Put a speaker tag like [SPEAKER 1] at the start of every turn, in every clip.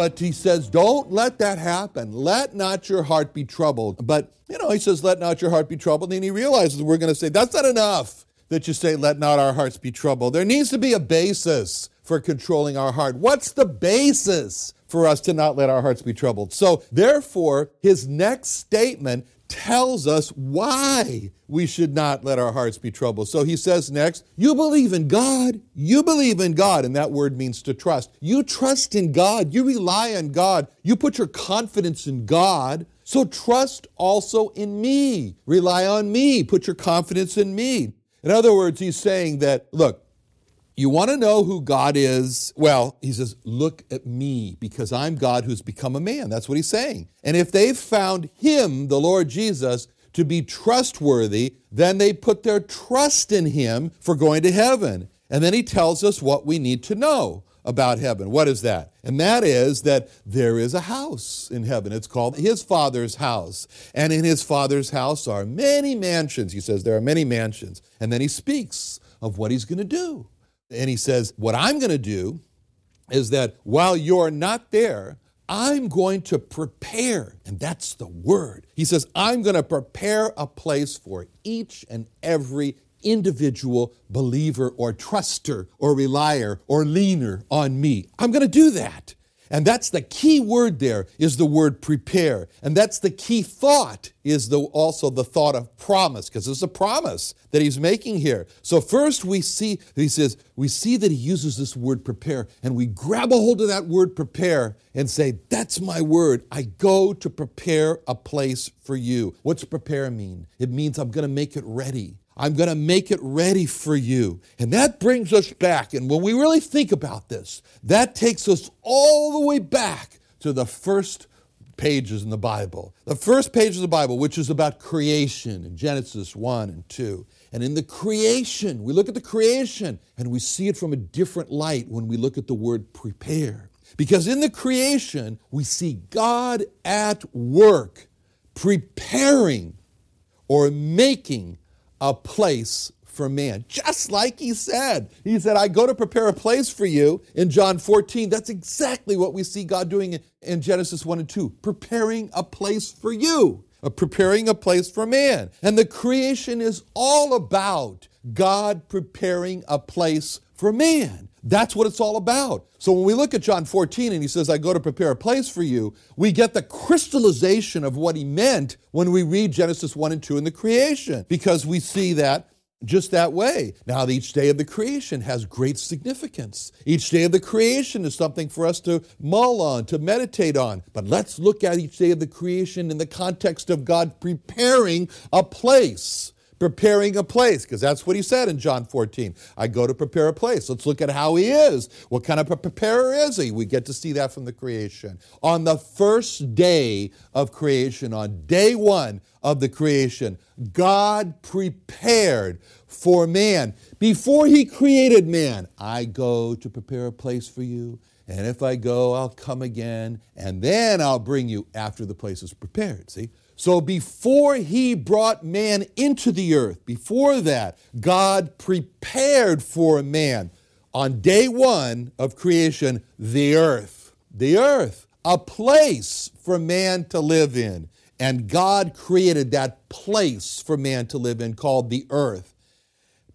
[SPEAKER 1] But he says, don't let that happen. Let not your heart be troubled. But, you know, he says, let not your heart be troubled. And he realizes we're going to say, that's not enough that you say, let not our hearts be troubled. There needs to be a basis for controlling our heart. What's the basis for us to not let our hearts be troubled? So, therefore, his next statement tells us why we should not let our hearts be troubled. So he says next, You believe in God. You believe in God. And that word means to trust. You trust in God. You rely on God. You put your confidence in God. So trust also in me. Rely on me. Put your confidence in me. In other words, he's saying that, look, you want to know who God is? Well, he says, Look at me, because I'm God who's become a man. That's what he's saying. And if they've found him, the Lord Jesus, to be trustworthy, then they put their trust in him for going to heaven. And then he tells us what we need to know about heaven. What is that? And that is that there is a house in heaven. It's called his father's house. And in his father's house are many mansions. He says there are many mansions. And then he speaks of what he's going to do. And he says, What I'm going to do is that while you're not there, I'm going to prepare, and that's the word. He says, I'm going to prepare a place for each and every individual believer or truster or relier or leaner on me. I'm going to do that. And that's the key word there is the word prepare. And that's the key thought is the, also the thought of promise, because it's a promise that he's making here. So first we see, he says, we see that he uses this word prepare, and we grab a hold of that word prepare and say, that's my word. I go to prepare a place for you. What's prepare mean? It means I'm going to make it ready. I'm going to make it ready for you. And that brings us back. And when we really think about this, that takes us all the way back to the first pages in the Bible. The first page of the Bible, which is about creation in Genesis 1 and 2. And in the creation, we look at the creation and we see it from a different light when we look at the word prepare. Because in the creation, we see God at work preparing or making a place for man. Just like he said. He said, I go to prepare a place for you in John 14. That's exactly what we see God doing in Genesis 1 and 2, preparing a place for you, preparing a place for man. And the creation is all about God preparing a place for man. That's what it's all about. So when we look at John 14 and he says, I go to prepare a place for you, we get the crystallization of what he meant when we read Genesis 1 and 2 in the creation, because we see that just that way. Now, each day of the creation has great significance. Each day of the creation is something for us to mull on, to meditate on. But let's look at each day of the creation in the context of God preparing a place preparing a place, because that's what he said in John 14. I go to prepare a place. Let's look at how he is. What kind of a preparer is he? We get to see that from the creation. On the first day of creation, on day one of the creation, God prepared for man. Before he created man, I go to prepare a place for you. And if I go, I'll come again, and then I'll bring you after the place is prepared. See? So before he brought man into the earth, before that, God prepared for man on day one of creation the earth. The earth, a place for man to live in. And God created that place for man to live in called the earth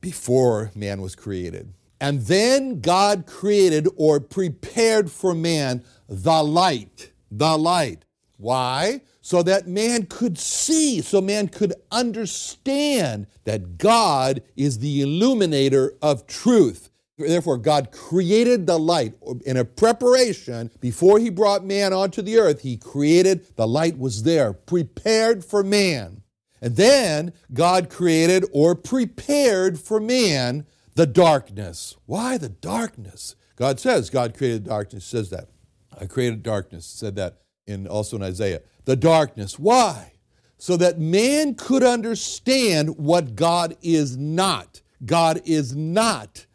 [SPEAKER 1] before man was created. And then God created or prepared for man the light. The light. Why? So that man could see, so man could understand that God is the illuminator of truth. Therefore, God created the light in a preparation before He brought man onto the earth. He created, the light was there, prepared for man. And then God created or prepared for man the darkness. Why the darkness? God says, God created darkness, says that. I created darkness, said that in also in Isaiah. The darkness. Why? So that man could understand what God is not. God is not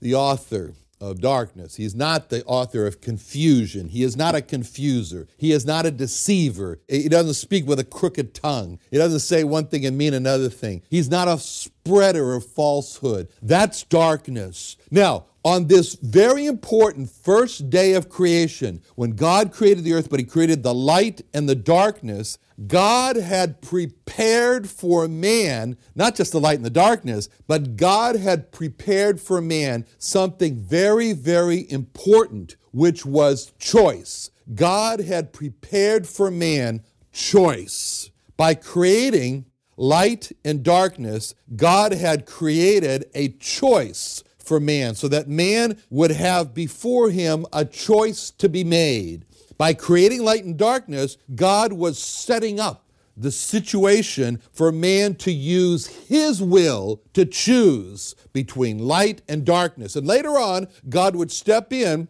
[SPEAKER 1] the author of darkness. He's not the author of confusion. He is not a confuser. He is not a deceiver. He doesn't speak with a crooked tongue. He doesn't say one thing and mean another thing. He's not a spreader of falsehood. That's darkness. Now, on this very important first day of creation, when God created the earth, but He created the light and the darkness, God had prepared for man, not just the light and the darkness, but God had prepared for man something very, very important, which was choice. God had prepared for man choice. By creating light and darkness, God had created a choice for man so that man would have before him a choice to be made. By creating light and darkness, God was setting up the situation for man to use his will to choose between light and darkness. And later on, God would step in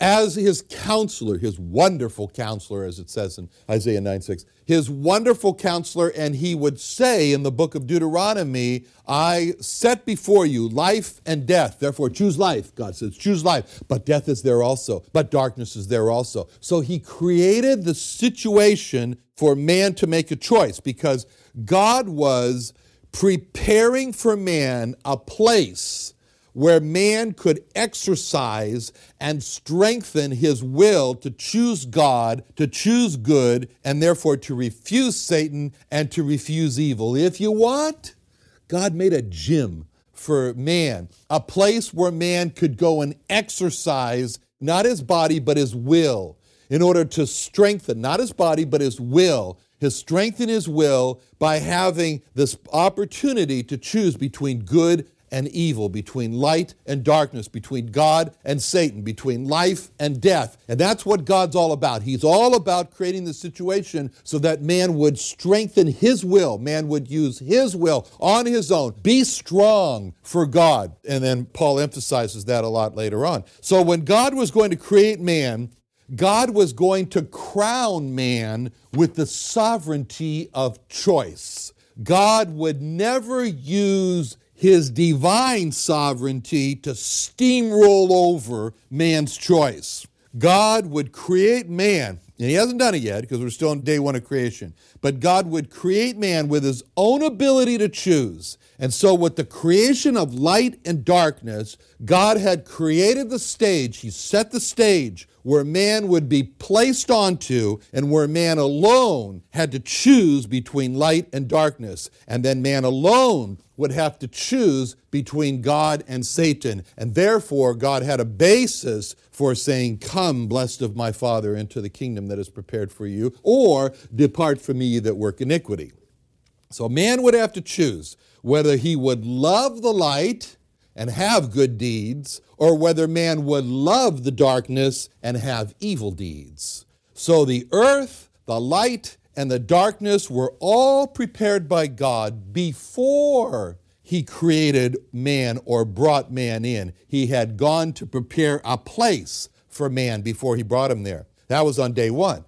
[SPEAKER 1] as his counselor, his wonderful counselor, as it says in Isaiah 9 6, his wonderful counselor, and he would say in the book of Deuteronomy, I set before you life and death. Therefore, choose life. God says, choose life. But death is there also, but darkness is there also. So he created the situation for man to make a choice because God was preparing for man a place where man could exercise and strengthen his will to choose God, to choose good, and therefore to refuse Satan and to refuse evil. If you want, God made a gym for man, a place where man could go and exercise not his body, but his will, in order to strengthen not his body, but his will. His strength in his will by having this opportunity to choose between good and evil, between light and darkness, between God and Satan, between life and death. And that's what God's all about. He's all about creating the situation so that man would strengthen his will, man would use his will on his own. Be strong for God. And then Paul emphasizes that a lot later on. So when God was going to create man, God was going to crown man with the sovereignty of choice. God would never use his divine sovereignty to steamroll over man's choice. God would create man, and he hasn't done it yet because we're still on day one of creation, but God would create man with his own ability to choose. And so, with the creation of light and darkness, God had created the stage. He set the stage where man would be placed onto and where man alone had to choose between light and darkness. And then man alone would have to choose between God and Satan. And therefore, God had a basis for saying, Come, blessed of my Father, into the kingdom that is prepared for you, or depart from me that work iniquity. So a man would have to choose whether he would love the light and have good deeds, or whether man would love the darkness and have evil deeds. So the earth, the light, and the darkness were all prepared by God before he created man or brought man in. He had gone to prepare a place for man before he brought him there. That was on day one.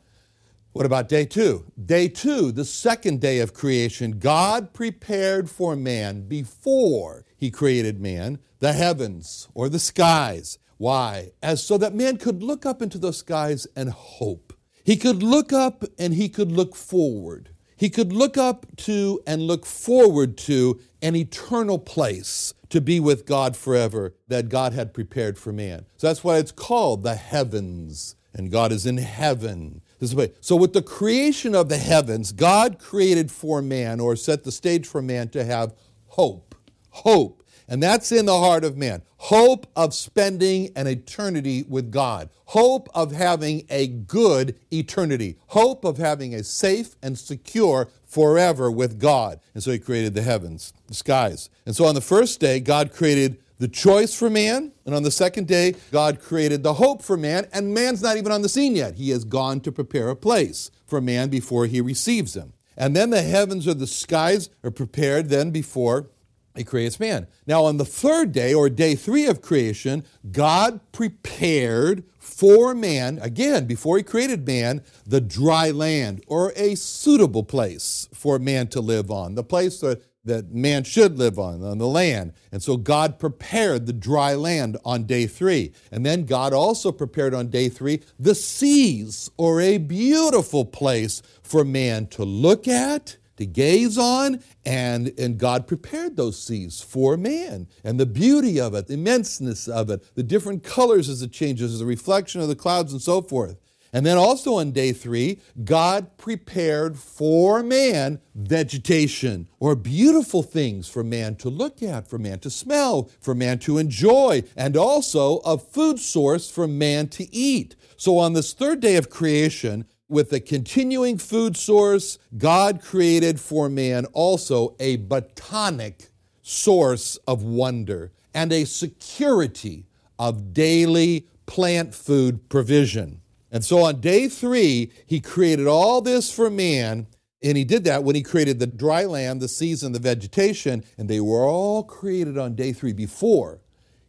[SPEAKER 1] What about day two? Day two, the second day of creation, God prepared for man before he created man the heavens or the skies. Why? As so that man could look up into the skies and hope. He could look up and he could look forward. He could look up to and look forward to an eternal place to be with God forever that God had prepared for man. So that's why it's called the heavens, and God is in heaven. This way. So, with the creation of the heavens, God created for man or set the stage for man to have hope. Hope. And that's in the heart of man. Hope of spending an eternity with God. Hope of having a good eternity. Hope of having a safe and secure forever with God. And so he created the heavens, the skies. And so on the first day, God created the choice for man. And on the second day, God created the hope for man. And man's not even on the scene yet. He has gone to prepare a place for man before he receives him. And then the heavens or the skies are prepared then before he creates man. Now, on the third day, or day three of creation, God prepared for man, again, before he created man, the dry land, or a suitable place for man to live on, the place that, that man should live on, on the land. And so God prepared the dry land on day three. And then God also prepared on day three the seas, or a beautiful place for man to look at to gaze on, and, and God prepared those seas for man. And the beauty of it, the immenseness of it, the different colors as it changes, as the reflection of the clouds, and so forth. And then also on day three, God prepared for man vegetation or beautiful things for man to look at, for man to smell, for man to enjoy, and also a food source for man to eat. So on this third day of creation, with a continuing food source, God created for man also a botanic source of wonder and a security of daily plant food provision. And so on day three, he created all this for man. And he did that when he created the dry land, the seas, and the vegetation. And they were all created on day three before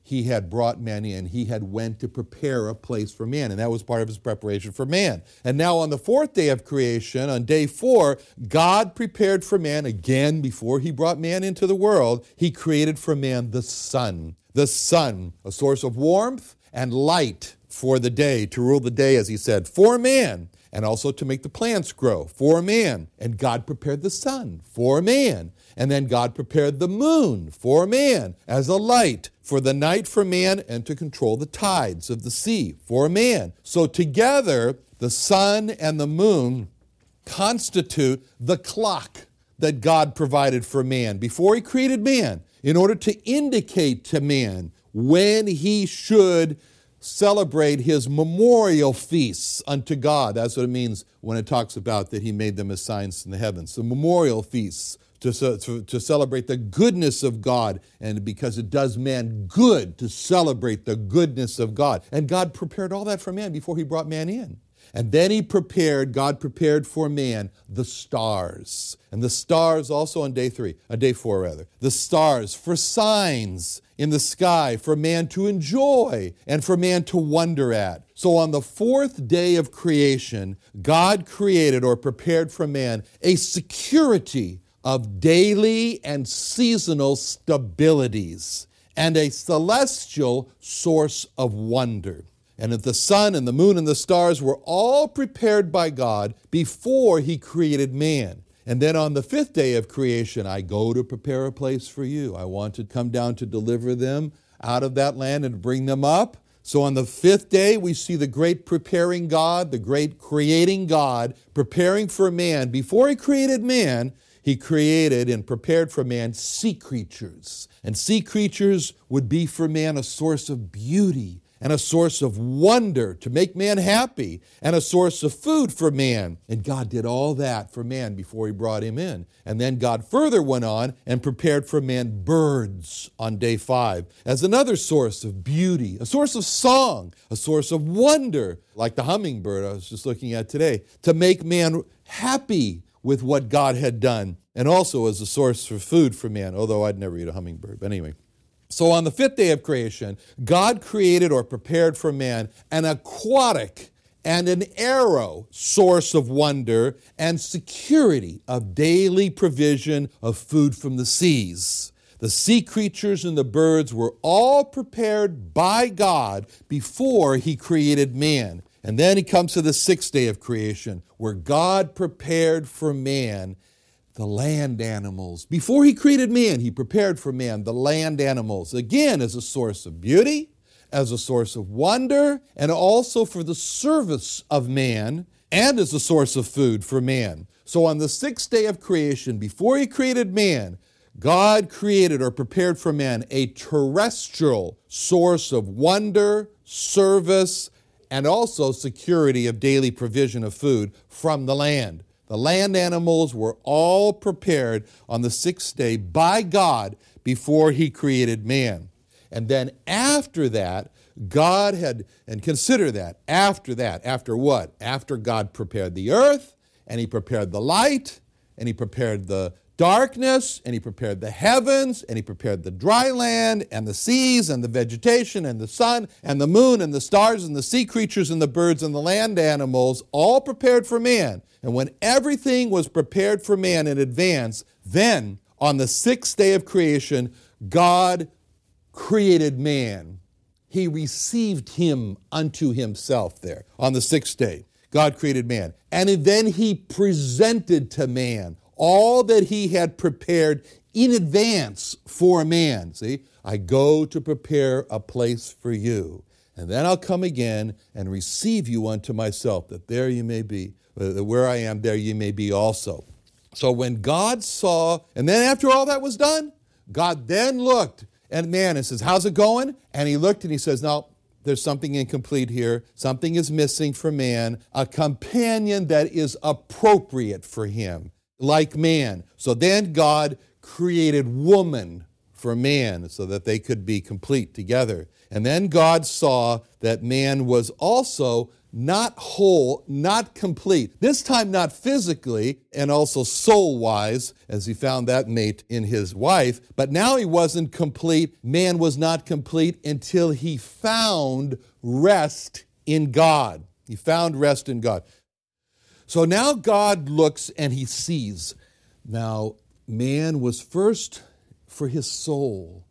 [SPEAKER 1] he had brought man in. He had went to prepare a place for man, and that was part of his preparation for man. And now on the fourth day of creation, on day four, God prepared for man again before he brought man into the world. He created for man the sun. The sun, a source of warmth and light for the day, to rule the day, as he said, for man and also to make the plants grow for man. And God prepared the sun for man. And then God prepared the moon for man as a light for the night for man and to control the tides of the sea for man. So together, the sun and the moon constitute the clock that God provided for man before he created man in order to indicate to man when he should celebrate his memorial feasts unto God. That's what it means when it talks about that he made them as signs in the heavens. The memorial feasts to, to, to, celebrate the goodness of God, and because it does man good to celebrate the goodness of God. And God prepared all that for man before he brought man in. And then he prepared, God prepared for man the stars. And the stars also on day three, on day four rather, the stars for signs in the sky for man to enjoy and for man to wonder at. So on the fourth day of creation, God created or prepared for man a security of daily and seasonal stabilities and a celestial source of wonder and that the sun and the moon and the stars were all prepared by God before He created man. And then on the fifth day of creation, I go to prepare a place for you. I want to come down to deliver them out of that land and bring them up. So on the fifth day, we see the great preparing God, the great creating God, preparing for man. Before He created man, He created and prepared for man sea creatures. And sea creatures would be for man a source of beauty and a source of wonder to make man happy and a source of food for man. And God did all that for man before he brought him in. And then God further went on and prepared for man birds on day five as another source of beauty, a source of song, a source of wonder, like the hummingbird I was just looking at today, to make man happy with what God had done, and also as a source for food for man, although I'd never eat a hummingbird. But anyway. So on the fifth day of creation, God created or prepared for man an aquatic and an aero source of wonder and security of daily provision of food from the seas. The sea creatures and the birds were all prepared by God before He created man. And then He comes to the sixth day of creation, where God prepared for man the land animals. Before he created man, he prepared for man the land animals, again, as a source of beauty, as a source of wonder, and also for the service of man, and as a source of food for man. So on the sixth day of creation, before he created man, God created or prepared for man a terrestrial source of wonder, service, and also security of daily provision of food from the land. The land animals were all prepared on the sixth day by God before He created man. And then after that, God had, and consider that, after that, after what? After God prepared the earth, and He prepared the light, and He prepared the darkness, and He prepared the heavens, and He prepared the dry land, and the seas, and the vegetation, and the sun, and the moon, and the stars, and the sea creatures, and the birds, and the land animals, all prepared for man. And when everything was prepared for man in advance, then on the sixth day of creation, God created man. He received him unto himself there on the sixth day. God created man. And then he presented to man all that he had prepared in advance for man. See, I go to prepare a place for you. And then I'll come again and receive you unto myself, that there you may be uh, where I am, there you may be also. So when God saw, and then after all that was done, God then looked at man and says, How's it going? And he looked and he says, No, there's something incomplete here. Something is missing for man, a companion that is appropriate for him, like man. So then God created woman for man so that they could be complete together. And then God saw that man was also not whole, not complete. This time, not physically and also soul wise, as he found that mate in his wife, but now he wasn't complete. Man was not complete until he found rest in God. He found rest in God. So now God looks and he sees. Now, man was first for his soul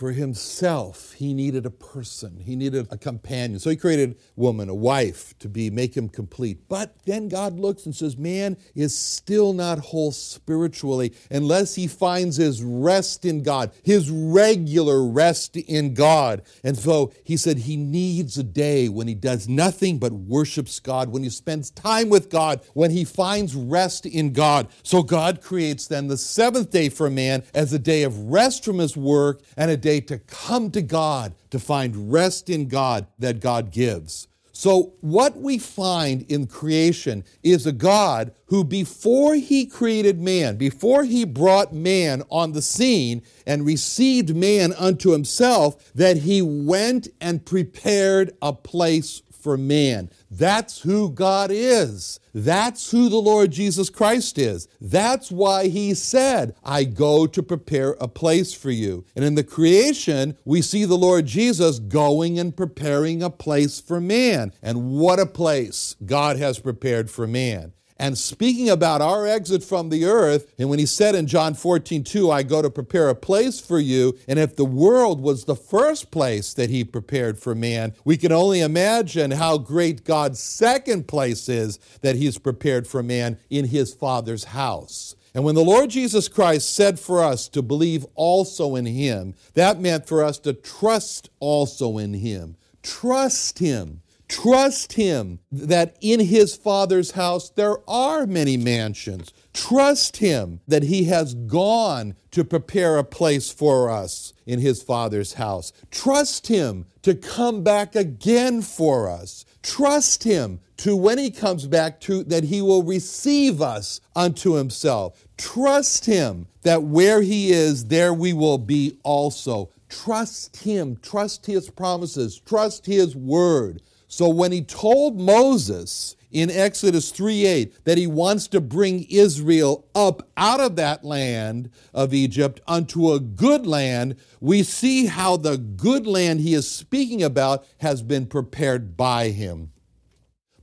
[SPEAKER 1] for himself, he needed a person. He needed a companion. So he created woman, a wife, to be make him complete. But then God looks and says, man is still not whole spiritually unless he finds his rest in God, his regular rest in God. And so he said he needs a day when he does nothing but worships God, when he spends time with God, when he finds rest in God. So God creates then the seventh day for man as a day of rest from his work and a day day to come to God, to find rest in God that God gives. So, what we find in creation is a God who, before he created man, before he brought man on the scene and received man unto himself, that he went and prepared a place for man. That's who God is. That's who the Lord Jesus Christ is. That's why he said, I go to prepare a place for you. And in the creation, we see the Lord Jesus going and preparing a place for man. And what a place God has prepared for man. And speaking about our exit from the earth, and when he said in John 14, 2, I go to prepare a place for you, and if the world was the first place that he prepared for man, we can only imagine how great God's second place is that he's prepared for man in his Father's house. And when the Lord Jesus Christ said for us to believe also in him, that meant for us to trust also in him. Trust him. Trust him that in his Father's house there are many mansions. Trust him that he has gone to prepare a place for us in his Father's house. Trust him to come back again for us. Trust him to when he comes back to that he will receive us unto himself. Trust him that where he is there we will be also. Trust him, trust his promises, trust his word. So when he told Moses in Exodus 3:8 that he wants to bring Israel up out of that land of Egypt unto a good land, we see how the good land he is speaking about has been prepared by him.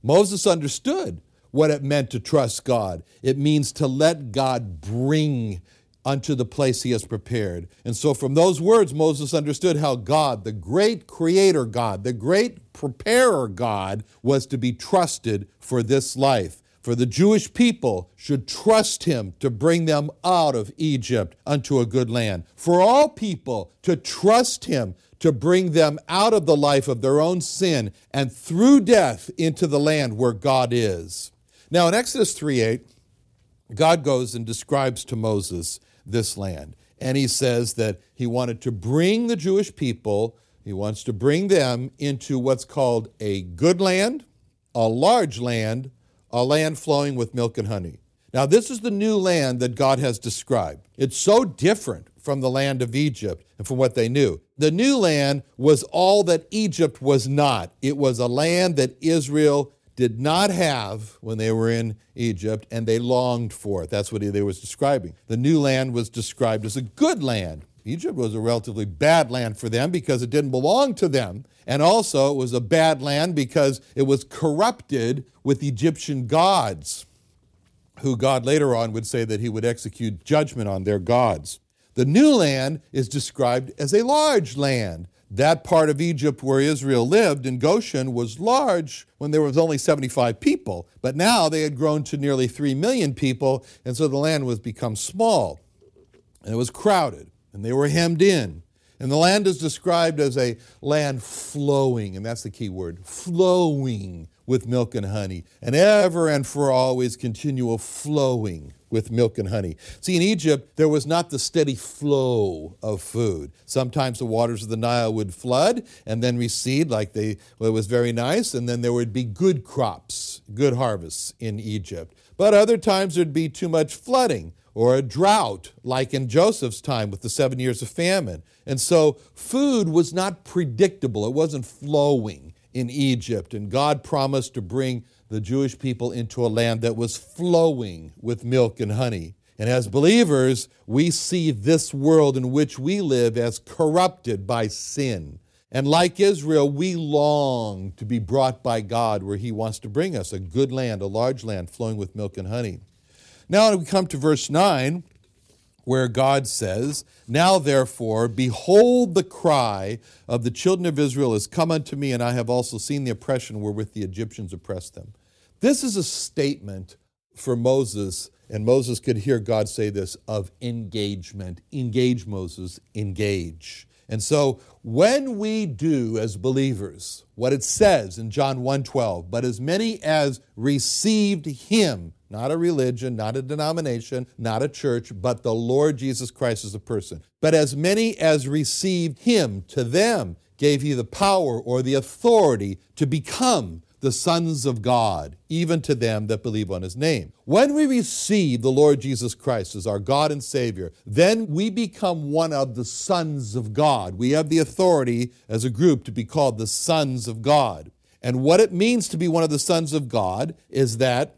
[SPEAKER 1] Moses understood what it meant to trust God. It means to let God bring unto the place he has prepared. And so, from those words, Moses understood how God, the great creator God, the great preparer God, was to be trusted for this life. For the Jewish people should trust him to bring them out of Egypt unto a good land. For all people to trust him to bring them out of the life of their own sin and through death into the land where God is. Now, in Exodus 3 8, God goes and describes to Moses this land. and he says that he wanted to bring the Jewish people, he wants to bring them into what's called a good land, a large land, a land flowing with milk and honey. Now, this is the new land that God has described. It's so different from the land of Egypt and from what they knew. The new land was all that Egypt was not. It was a land that Israel did not have when they were in Egypt, and they longed for it. That's what they was describing. The new land was described as a good land. Egypt was a relatively bad land for them because it didn't belong to them. And also, it was a bad land because it was corrupted with Egyptian gods who God later on would say that he would execute judgment on their gods. The new land is described as a large land. That part of Egypt where Israel lived in Goshen was large when there was only 75 people, but now they had grown to nearly 3 million people, and so the land was become small. And it was crowded, and they were hemmed in. And the land is described as a land flowing, and that's the key word flowing with milk and honey, and ever and for always continual flowing with milk and honey. See, in Egypt, there was not the steady flow of food. Sometimes the waters of the Nile would flood and then recede, like they, well, it was very nice, and then there would be good crops, good harvests in Egypt. But other times there'd be too much flooding or a drought, like in Joseph's time with the seven years of famine. And so food was not predictable, it wasn't flowing in Egypt. And God promised to bring the Jewish people into a land that was flowing with milk and honey. And as believers, we see this world in which we live as corrupted by sin. And like Israel, we long to be brought by God where He wants to bring us a good land, a large land flowing with milk and honey. Now we come to verse 9 where God says, Now therefore, behold, the cry of the children of Israel has come unto me, and I have also seen the oppression wherewith the Egyptians oppressed them. This is a statement for Moses, and Moses could hear God say this of engagement. Engage, Moses, engage. And so when we do as believers what it says in John 1:12, but as many as received him, not a religion, not a denomination, not a church, but the Lord Jesus Christ as a person. But as many as received him, to them gave he the power or the authority to become the sons of God, even to them that believe on his name. When we receive the Lord Jesus Christ as our God and Savior, then we become one of the sons of God. We have the authority as a group to be called the sons of God. And what it means to be one of the sons of God is that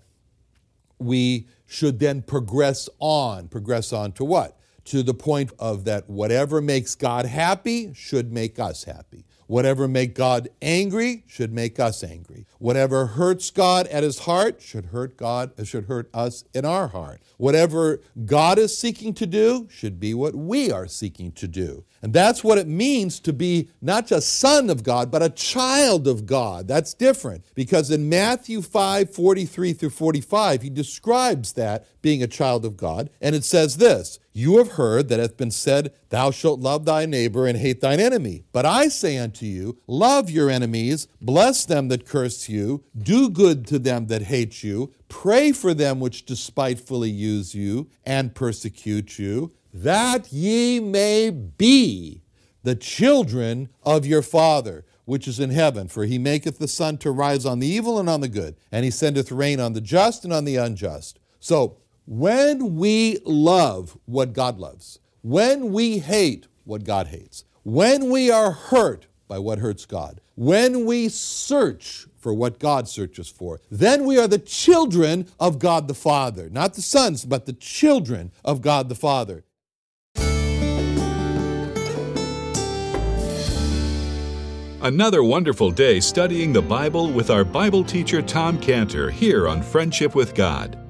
[SPEAKER 1] we should then progress on. Progress on to what? To the point of that whatever makes God happy should make us happy. Whatever make God angry should make us angry. Whatever hurts God at his heart should hurt God, should hurt us in our heart. Whatever God is seeking to do should be what we are seeking to do. And that's what it means to be not just son of God, but a child of God. That's different because in Matthew 5 43 through 45, he describes that being a child of God. And it says this You have heard that hath been said, Thou shalt love thy neighbor and hate thine enemy. But I say unto you, Love your enemies, bless them that curse you, do good to them that hate you, pray for them which despitefully use you and persecute you, that ye may be the children of your Father which is in heaven. For he maketh the sun to rise on the evil and on the good, and he sendeth rain on the just and on the unjust. So, when we love what God loves, when we hate what God hates, when we are hurt by what hurts God, when we search for what God searches for, then we are the children of God the Father. Not the sons, but the children of God the Father.
[SPEAKER 2] Another wonderful day studying the Bible with our Bible teacher Tom Cantor here on Friendship with God.